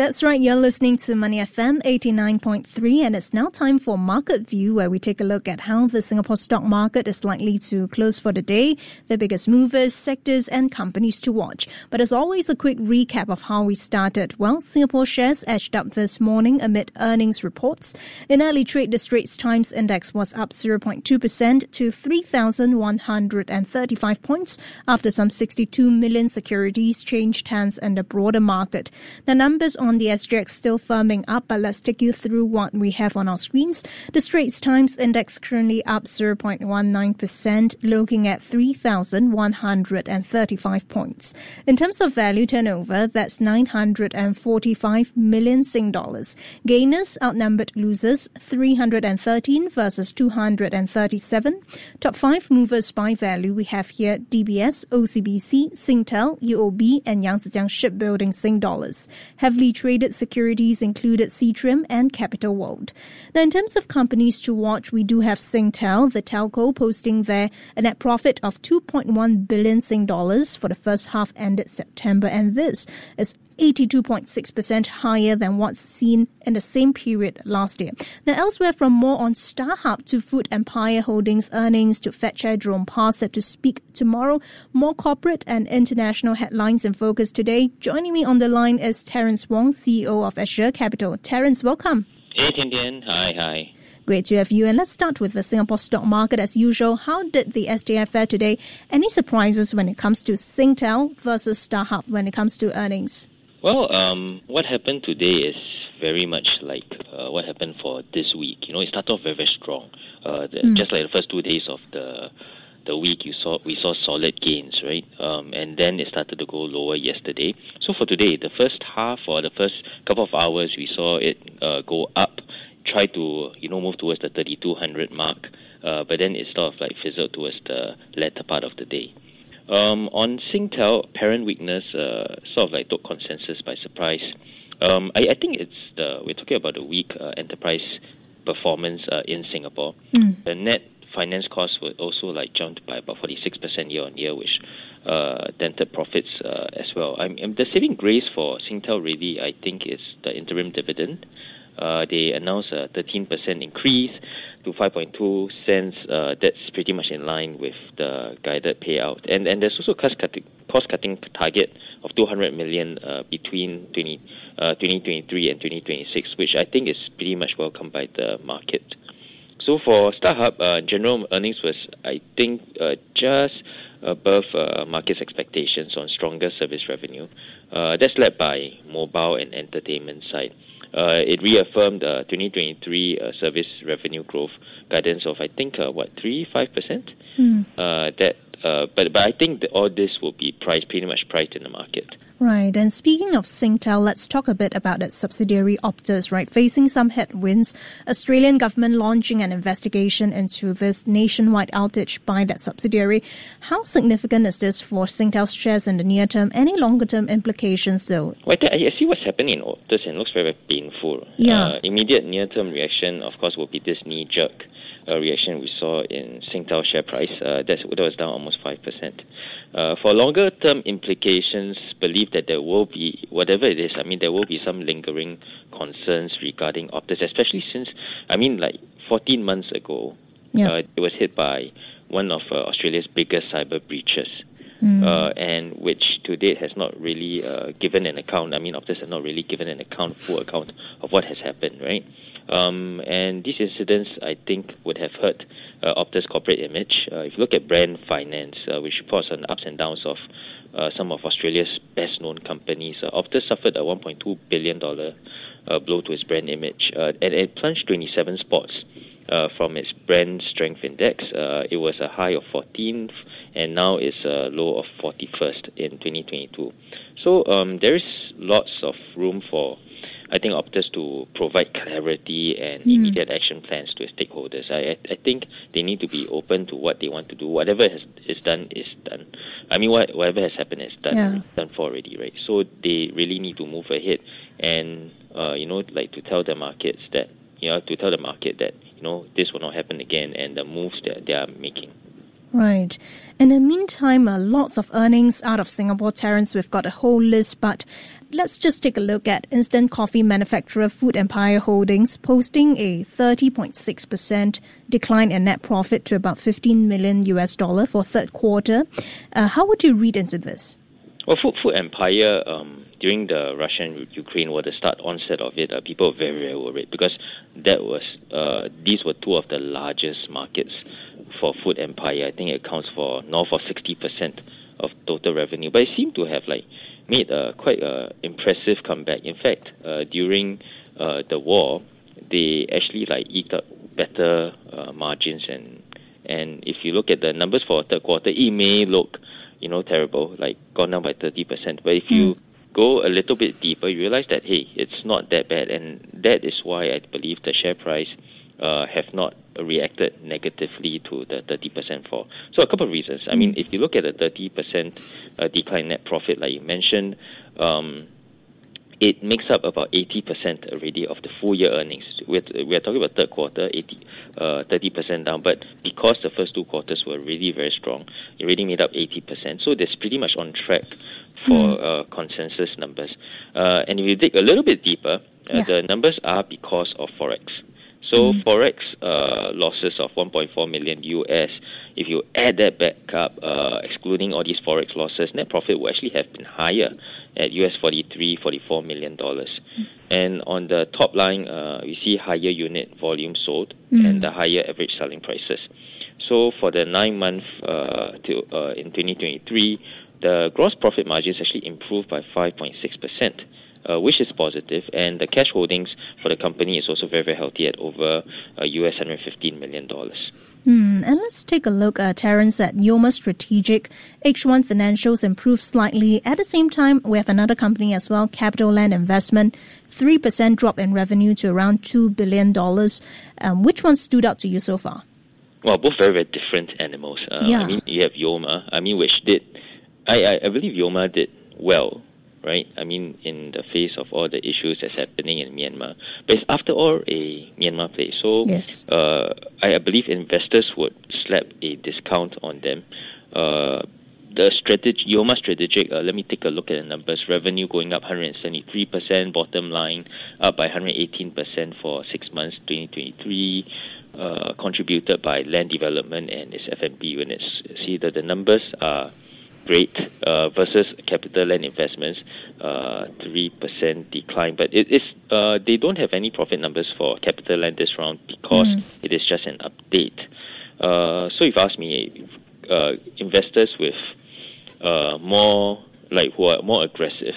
That's right, you're listening to Money FM 89.3, and it's now time for Market View, where we take a look at how the Singapore stock market is likely to close for the day, the biggest movers, sectors, and companies to watch. But as always, a quick recap of how we started. Well, Singapore shares edged up this morning amid earnings reports. In early trade, the Straits Times Index was up 0.2% to 3,135 points after some 62 million securities changed hands in the broader market. The numbers on the SGX still firming up, but let's take you through what we have on our screens. The Straits Times Index currently up 0.19%, looking at 3,135 points. In terms of value turnover, that's 945 million Sing dollars. Gainers outnumbered losers 313 versus 237. Top five movers by value we have here DBS, OCBC, Singtel, UOB, and Yangzijiang Shipbuilding Sing dollars. Heavily traded securities included Citrim and Capital World. Now, in terms of companies to watch, we do have Singtel, the telco, posting there a net profit of 2.1 billion Sing dollars for the first half ended September, and this is 82.6% higher than what's seen in the same period last year. Now, elsewhere, from more on StarHub to Food Empire Holdings earnings to Fed Chair Jerome Powell set to speak tomorrow. More corporate and international headlines in focus today. Joining me on the line is Terence Wong, CEO of Azure Capital. Terence, welcome. Hey, Tian Tian. Hi, hi. Great to have you. And let's start with the Singapore stock market as usual. How did the STI fare today? Any surprises when it comes to Singtel versus StarHub when it comes to earnings? Well, um, what happened today is very much like uh, what happened for this week. You know, it started off very, very strong. Uh, the, mm. Just like the first two days of the the week, you saw we saw solid gains, right? Um, and then it started to go lower yesterday. So for today, the first half or the first couple of hours, we saw it uh, go up, try to you know move towards the 3200 mark, uh, but then it sort of like fizzled towards the latter part of the day. Um, on Singtel, apparent weakness uh, sort of like took consensus by surprise. Um, I, I, think it's the we're talking about the weak uh, enterprise performance uh, in Singapore. Mm. The net finance costs were also like jumped by about 46% year on year, which uh, dented profits uh, as well. I mean, the saving grace for Singtel really, I think, is the interim dividend. Uh, they announced a 13% increase to 5.2 cents. Uh, that's pretty much in line with the guided payout. And and there's also cost cutting cost cutting target of 200 million uh, between 20, uh, 2023 and 2026, which I think is pretty much welcomed by the market. So for StarHub, uh, general earnings was I think uh, just above uh, market's expectations on stronger service revenue. Uh, that's led by mobile and entertainment side it reaffirmed uh, 2023 uh, service revenue growth guidance of I think uh, what three five percent. Uh, that uh, but but I think all this will be priced pretty much priced in the market. Right. And speaking of Singtel, let's talk a bit about its subsidiary Optus, right? Facing some headwinds, Australian government launching an investigation into this nationwide outage by that subsidiary. How significant is this for Singtel's shares in the near term? Any longer term implications though? Well, I see what's happening in Optus and it looks very, very painful. Yeah. Uh, immediate near term reaction, of course, will be this knee jerk reaction we saw in Singtel share price. Uh, that's, that was down almost 5%. Uh, for longer term implications, believe that there will be, whatever it is, I mean, there will be some lingering concerns regarding Optus, especially since, I mean, like 14 months ago, yeah. uh, it was hit by one of uh, Australia's biggest cyber breaches. Mm. Uh, and which to date has not really uh, given an account. I mean, Optus has not really given an account, full account of what has happened, right? Um, and these incidents, I think, would have hurt uh, Optus' corporate image. Uh, if you look at brand finance, uh, which reports on ups and downs of uh, some of Australia's best-known companies, uh, Optus suffered a 1.2 billion dollar uh, blow to its brand image, and it plunged 27 spots. From its brand strength index, it was a high of 14th, and now it's a low of 41st in 2022. So um, there is lots of room for I think Optus to provide clarity and mm. immediate action plans to stakeholders. I, I think they need to be open to what they want to do. Whatever has, is done is done. I mean, what, whatever has happened is done yeah. done for already, right? So they really need to move ahead and uh, you know, like to tell the markets that you know, to tell the market that you know this will not happen again, and the moves that they are making. Right. In the meantime, uh, lots of earnings out of Singapore, Terence. We've got a whole list, but let's just take a look at instant coffee manufacturer Food Empire Holdings posting a 30.6% decline in net profit to about 15 million US dollar for third quarter. Uh, how would you read into this? Well, Food, Food Empire um, during the Russian Ukraine war, the start onset of it, uh, people were very very worried because that was uh, these were two of the largest markets for Food Empire. I think it accounts for north of sixty percent of total revenue, but it seemed to have like made a quite a impressive comeback. In fact, uh, during uh, the war, they actually like eked up better uh, margins and and if you look at the numbers for third quarter, it may look you know terrible, like gone down by thirty percent. But if you mm. go a little bit deeper, you realize that hey, it's not that bad, and that is why I believe the share price uh, have not reacted negatively to the 30% fall. So a couple of reasons. I mean, if you look at the 30% uh, decline net profit, like you mentioned, um, it makes up about 80% already of the full year earnings. We're, we're talking about third quarter, 80, uh, 30% down, but because the first two quarters were really very strong, it already made up 80%. So that's pretty much on track for mm. uh, consensus numbers. Uh, and if you dig a little bit deeper, uh, yeah. the numbers are because of Forex. So mm. forex uh, losses of 1.4 million US. If you add that back up, uh, excluding all these forex losses, net profit will actually have been higher at US 43, 44 million dollars. Mm. And on the top line, uh, we see higher unit volume sold mm. and the higher average selling prices. So for the nine month uh, to, uh, in 2023, the gross profit margins actually improved by 5.6 percent which is positive, and the cash holdings for the company is also very, very healthy at over uh, US 115 million dollars. Hmm. And let's take a look, uh, Terence, at Yoma Strategic. H1 financials improved slightly. At the same time, we have another company as well, CapitaLand Investment, 3% drop in revenue to around $2 billion. Um, which one stood out to you so far? Well, both very, very different animals. Uh, yeah. I mean, you have Yoma, I mean, which did, I, I, I believe Yoma did well right? I mean, in the face of all the issues that's happening in Myanmar. But it's after all a Myanmar place. So yes. uh, I, I, believe investors would slap a discount on them. Uh, the strategy, Yoma Strategic, uh, let me take a look at the numbers. Revenue going up 173%, bottom line up by 118% for six months 2023, uh, contributed by land development and its F&B units. See that the numbers are rate uh, versus CapitaLand investments, uh, three uh, percent decline. But it is uh, they don't have any profit numbers for CapitaLand this round because mm. it is just an update. Uh, so if you ask me, uh, investors with more like who are more aggressive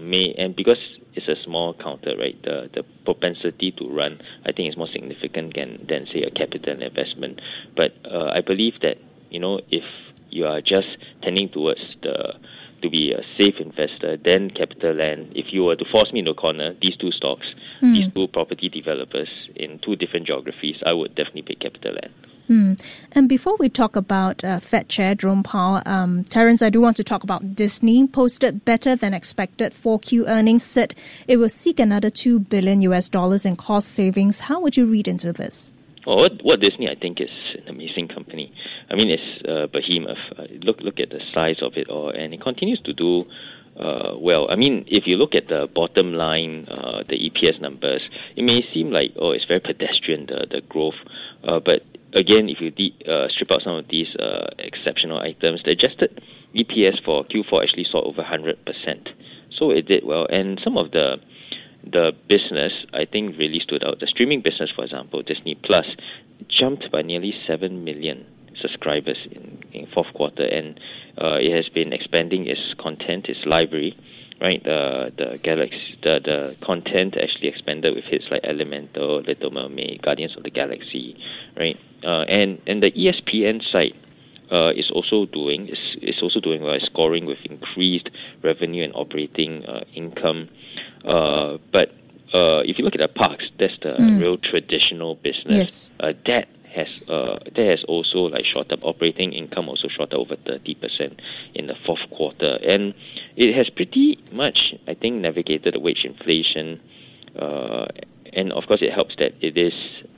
may and because it's a small counter, right? The the propensity to run, I think, is more significant than than say a capital investment. But I believe that you know if you are just tending towards the to be a safe investor, then CapitaLand, if you were to force me into a corner, these two stocks, mm. these two property developers in two different geographies, I would definitely pick CapitaLand. Mm. And before we talk about uh, Fed Chair Jerome Powell, um, Terence, I do want to talk about Disney. Posted better than expected 4Q earnings. Said it will seek another two billion US dollars in cost savings. How would you read into this? Well, what, what Disney I think is an amazing company. I mean, it's behemoth. Uh, look look at the size of it all, and it continues to do uh, well. I mean, if you look at the bottom line, uh, the EPS numbers, it may seem like oh, it's very pedestrian the the growth, uh, but again, if you de- uh, strip out some of these uh, exceptional items, the adjusted EPS for Q4 actually saw over hundred percent. So it did well, and some of the the business I think really stood out. The streaming business, for example, Disney Plus, jumped by nearly seven million subscribers in, in fourth quarter, and uh, it has been expanding its content, its library. Right, the the galaxy, the the content actually expanded with hits like Elemental, Little Mermaid, Guardians of the Galaxy, right? Uh, and and the ESPN site uh, is also doing is, is also doing well, scoring with increased revenue and operating uh, income. Uh, but uh, if you look at the parks, that's the mm. real traditional business. Yes. Uh, that has uh, that has also like shot up operating income also shot up over 30% in the fourth quarter and it has pretty much I think navigated the wage inflation uh, and of course, it helps that it is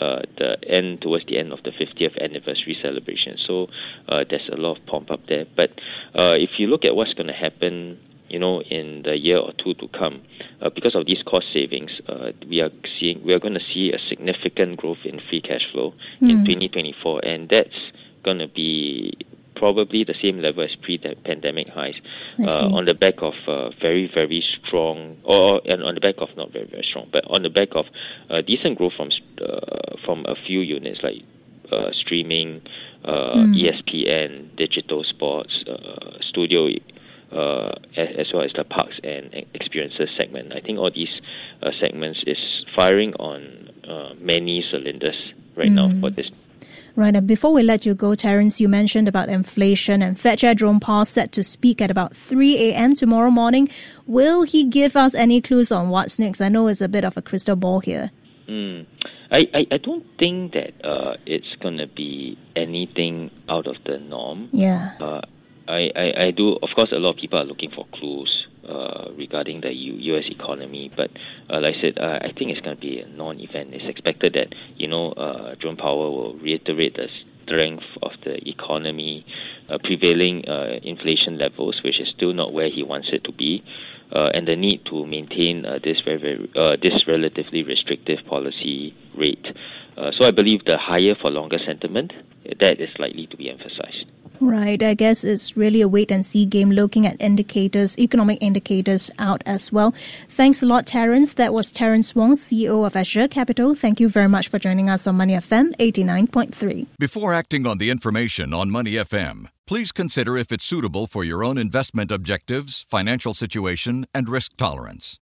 uh, the end towards the end of the 50th anniversary celebration. So uh, there's a lot of pomp up there. But uh, if you look at what's going to happen, you know, in the year or two to come, uh, because of these cost savings, uh, we are seeing we are going to see a significant growth in free cash flow mm. in 2024, and that's going to be probably the same level as pre-pandemic highs uh, on the back of uh, very very strong or and on the back of not very very strong but on the back of uh, decent growth from uh, from a few units like uh, streaming mm. ESPN digital sports studio as, as, well as the parks and experiences segment I think all these segments is firing on many cylinders right mm. now for this Right, and before we let you go, Terence, you mentioned about inflation and Fed Chair Jerome Powell set to speak at about 3 a.m. tomorrow morning. Will he give us any clues on what's next? I know it's a bit of a crystal ball here. Mm. I, I, I, don't think that uh, it's going to be anything out of the norm. Yeah. Uh, I, I, I do, of course, a lot of people are looking for clues uh, regarding the U- U.S. economy. But uh, like I said, uh, I think it's going to be a non-event. It's expected that you know uh, Jerome Powell will reiterate the strength of the economy, uh, prevailing uh, inflation levels, which is still not where he wants it to be. Uh, and the need to maintain uh, this very, very uh, this relatively restrictive policy rate. Uh, so I believe the higher for longer sentiment that is likely to be emphasized. Right. I guess it's really a wait and see game looking at indicators, economic indicators out as well. Thanks a lot, Terence. That was Terence Wong, CEO of Azure Capital. Thank you very much for joining us on Money FM 89.3. Before acting on the information on Money FM, please consider if it's suitable for your own investment objectives, financial situation, and risk tolerance.